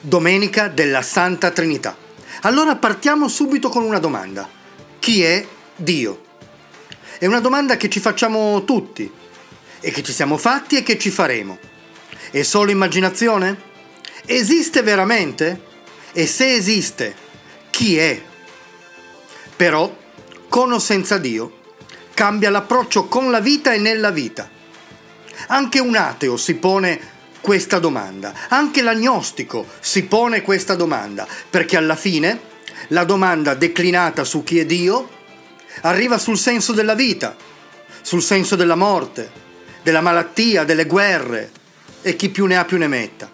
domenica della Santa Trinità. Allora partiamo subito con una domanda. Chi è Dio? È una domanda che ci facciamo tutti e che ci siamo fatti e che ci faremo. È solo immaginazione? Esiste veramente? E se esiste, chi è? Però, con o senza Dio, cambia l'approccio con la vita e nella vita. Anche un ateo si pone questa domanda. Anche l'agnostico si pone questa domanda, perché alla fine la domanda declinata su chi è Dio arriva sul senso della vita, sul senso della morte, della malattia, delle guerre e chi più ne ha più ne metta.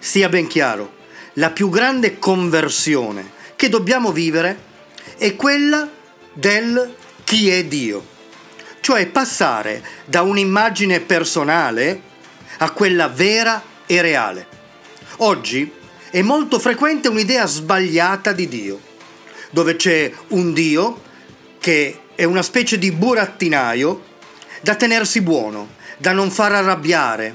Sia ben chiaro, la più grande conversione che dobbiamo vivere è quella del chi è Dio, cioè passare da un'immagine personale a quella vera e reale. Oggi è molto frequente un'idea sbagliata di Dio, dove c'è un Dio che è una specie di burattinaio da tenersi buono, da non far arrabbiare,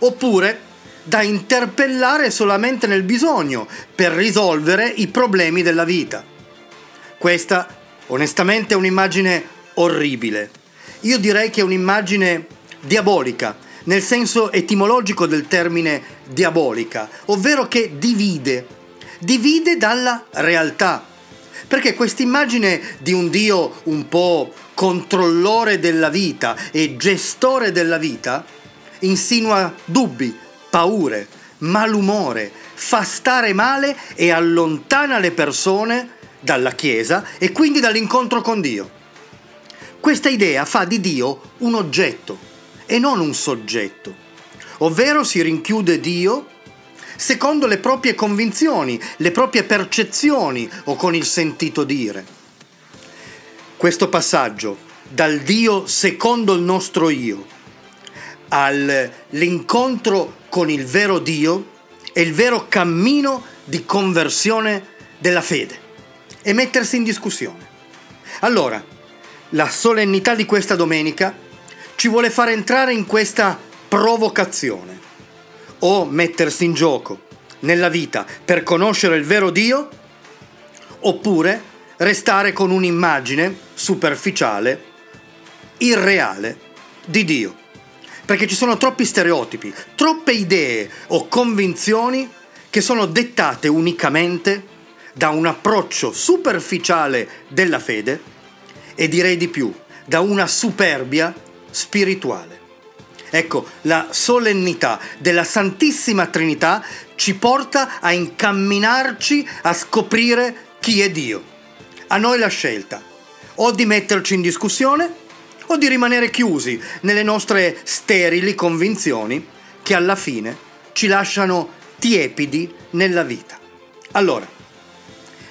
oppure da interpellare solamente nel bisogno per risolvere i problemi della vita. Questa, onestamente, è un'immagine orribile. Io direi che è un'immagine diabolica, nel senso etimologico del termine diabolica, ovvero che divide, divide dalla realtà. Perché questa immagine di un Dio un po' controllore della vita e gestore della vita insinua dubbi, paure, malumore, fa stare male e allontana le persone dalla Chiesa e quindi dall'incontro con Dio. Questa idea fa di Dio un oggetto, e non un soggetto, ovvero si rinchiude Dio secondo le proprie convinzioni, le proprie percezioni o con il sentito dire. Questo passaggio dal Dio secondo il nostro io all'incontro con il vero Dio è il vero cammino di conversione della fede e mettersi in discussione. Allora, la solennità di questa domenica ci vuole fare entrare in questa provocazione o mettersi in gioco nella vita per conoscere il vero Dio oppure restare con un'immagine superficiale, irreale di Dio. Perché ci sono troppi stereotipi, troppe idee o convinzioni che sono dettate unicamente da un approccio superficiale della fede e direi di più, da una superbia spirituale. Ecco, la solennità della Santissima Trinità ci porta a incamminarci a scoprire chi è Dio. A noi la scelta, o di metterci in discussione o di rimanere chiusi nelle nostre sterili convinzioni che alla fine ci lasciano tiepidi nella vita. Allora,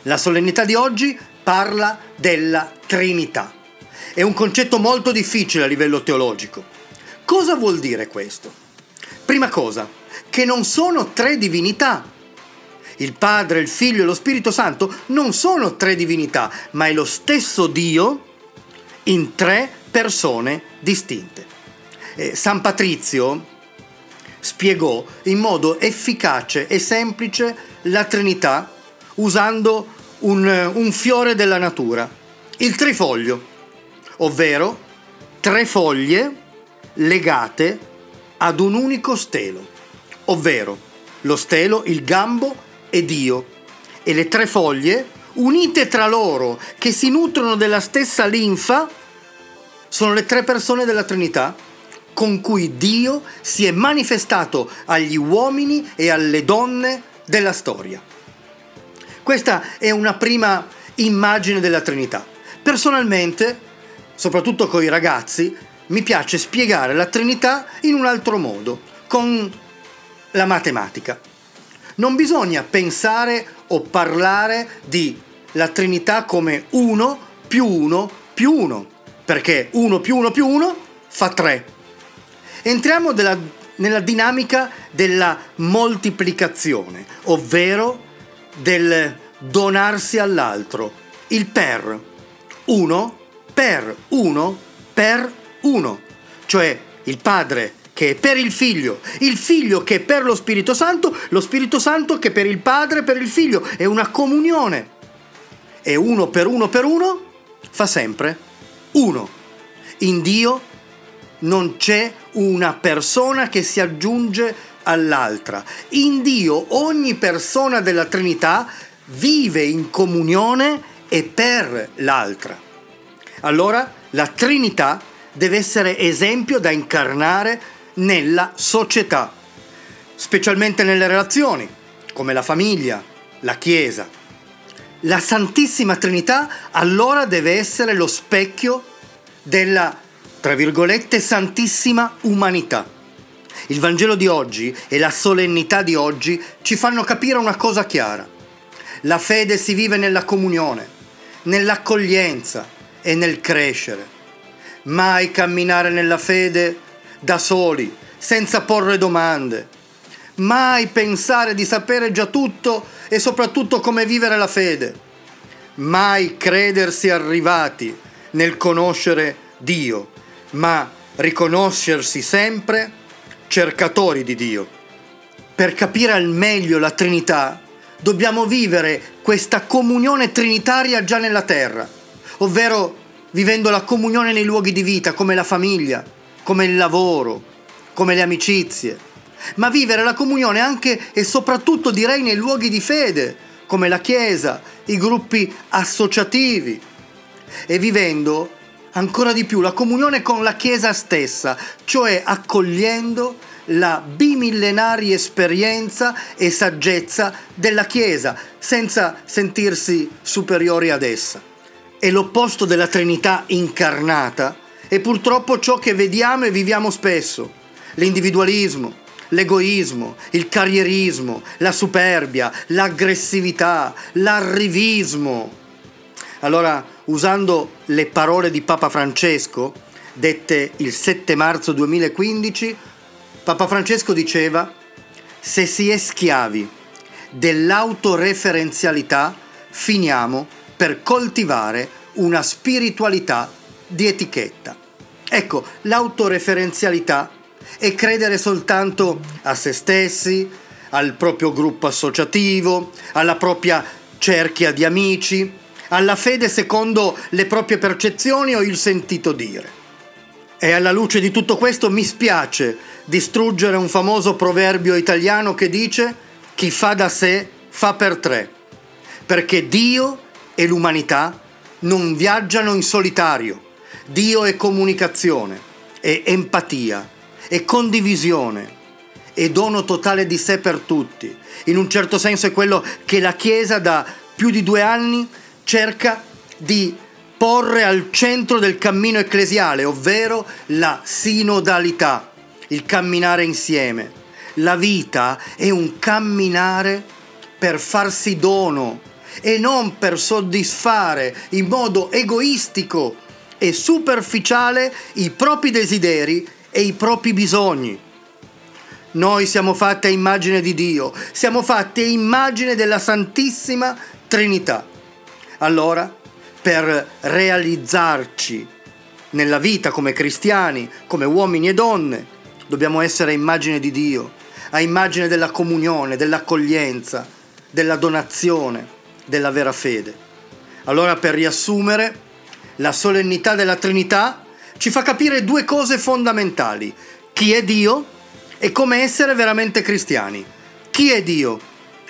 la solennità di oggi parla della Trinità. È un concetto molto difficile a livello teologico. Cosa vuol dire questo? Prima cosa, che non sono tre divinità. Il Padre, il Figlio e lo Spirito Santo non sono tre divinità, ma è lo stesso Dio in tre persone distinte. Eh, San Patrizio spiegò in modo efficace e semplice la Trinità usando un, un fiore della natura, il trifoglio ovvero tre foglie legate ad un unico stelo, ovvero lo stelo, il gambo e Dio, e le tre foglie, unite tra loro, che si nutrono della stessa linfa, sono le tre persone della Trinità con cui Dio si è manifestato agli uomini e alle donne della storia. Questa è una prima immagine della Trinità. Personalmente soprattutto con i ragazzi, mi piace spiegare la Trinità in un altro modo, con la matematica. Non bisogna pensare o parlare di la Trinità come 1 più 1 più 1, perché 1 più 1 più 1 fa 3. Entriamo della, nella dinamica della moltiplicazione, ovvero del donarsi all'altro, il per. 1 per uno per uno, cioè il padre che è per il Figlio, il Figlio che è per lo Spirito Santo, lo Spirito Santo che è per il Padre, per il Figlio. È una comunione. E uno per uno per uno fa sempre uno. In Dio non c'è una persona che si aggiunge all'altra. In Dio ogni persona della Trinità vive in comunione e per l'altra. Allora la Trinità deve essere esempio da incarnare nella società, specialmente nelle relazioni, come la famiglia, la Chiesa. La Santissima Trinità allora deve essere lo specchio della, tra virgolette, Santissima Umanità. Il Vangelo di oggi e la solennità di oggi ci fanno capire una cosa chiara. La fede si vive nella comunione, nell'accoglienza e nel crescere. Mai camminare nella fede da soli, senza porre domande. Mai pensare di sapere già tutto e soprattutto come vivere la fede. Mai credersi arrivati nel conoscere Dio, ma riconoscersi sempre cercatori di Dio. Per capire al meglio la Trinità, dobbiamo vivere questa comunione trinitaria già nella terra, ovvero vivendo la comunione nei luoghi di vita come la famiglia, come il lavoro, come le amicizie, ma vivere la comunione anche e soprattutto direi nei luoghi di fede, come la Chiesa, i gruppi associativi, e vivendo ancora di più la comunione con la Chiesa stessa, cioè accogliendo la bimillenaria esperienza e saggezza della Chiesa, senza sentirsi superiori ad essa. È l'opposto della Trinità incarnata è purtroppo ciò che vediamo e viviamo spesso. L'individualismo, l'egoismo, il carrierismo, la superbia, l'aggressività, l'arrivismo. Allora, usando le parole di Papa Francesco, dette il 7 marzo 2015, Papa Francesco diceva, se si è schiavi dell'autoreferenzialità, finiamo per coltivare una spiritualità di etichetta. Ecco, l'autoreferenzialità è credere soltanto a se stessi, al proprio gruppo associativo, alla propria cerchia di amici, alla fede secondo le proprie percezioni o il sentito dire. E alla luce di tutto questo mi spiace distruggere un famoso proverbio italiano che dice chi fa da sé fa per tre, perché Dio e l'umanità non viaggiano in solitario Dio è comunicazione, è empatia, è condivisione, è dono totale di sé per tutti. In un certo senso è quello che la Chiesa da più di due anni cerca di porre al centro del cammino ecclesiale, ovvero la sinodalità, il camminare insieme. La vita è un camminare per farsi dono e non per soddisfare in modo egoistico e superficiale i propri desideri e i propri bisogni. Noi siamo fatti a immagine di Dio, siamo fatti a immagine della Santissima Trinità. Allora, per realizzarci nella vita come cristiani, come uomini e donne, dobbiamo essere a immagine di Dio, a immagine della comunione, dell'accoglienza, della donazione, della vera fede. Allora, per riassumere, la solennità della Trinità ci fa capire due cose fondamentali. Chi è Dio e come essere veramente cristiani. Chi è Dio?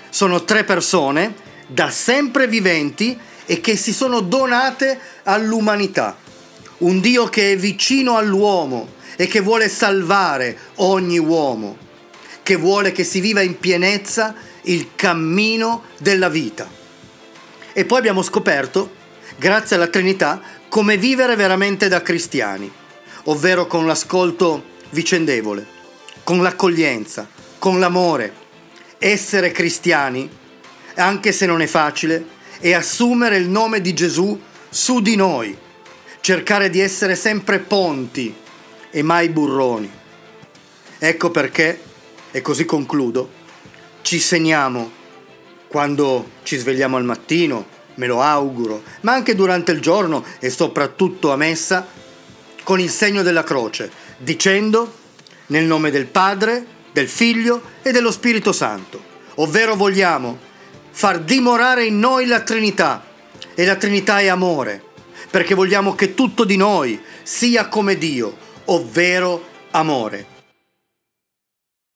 Sono tre persone da sempre viventi e che si sono donate all'umanità. Un Dio che è vicino all'uomo e che vuole salvare ogni uomo, che vuole che si viva in pienezza il cammino della vita. E poi abbiamo scoperto, grazie alla Trinità, come vivere veramente da cristiani, ovvero con l'ascolto vicendevole, con l'accoglienza, con l'amore. Essere cristiani, anche se non è facile, è assumere il nome di Gesù su di noi, cercare di essere sempre ponti e mai burroni. Ecco perché, e così concludo, ci segniamo quando ci svegliamo al mattino, me lo auguro, ma anche durante il giorno e soprattutto a messa, con il segno della croce, dicendo nel nome del Padre, del Figlio e dello Spirito Santo, ovvero vogliamo far dimorare in noi la Trinità e la Trinità è amore, perché vogliamo che tutto di noi sia come Dio, ovvero amore.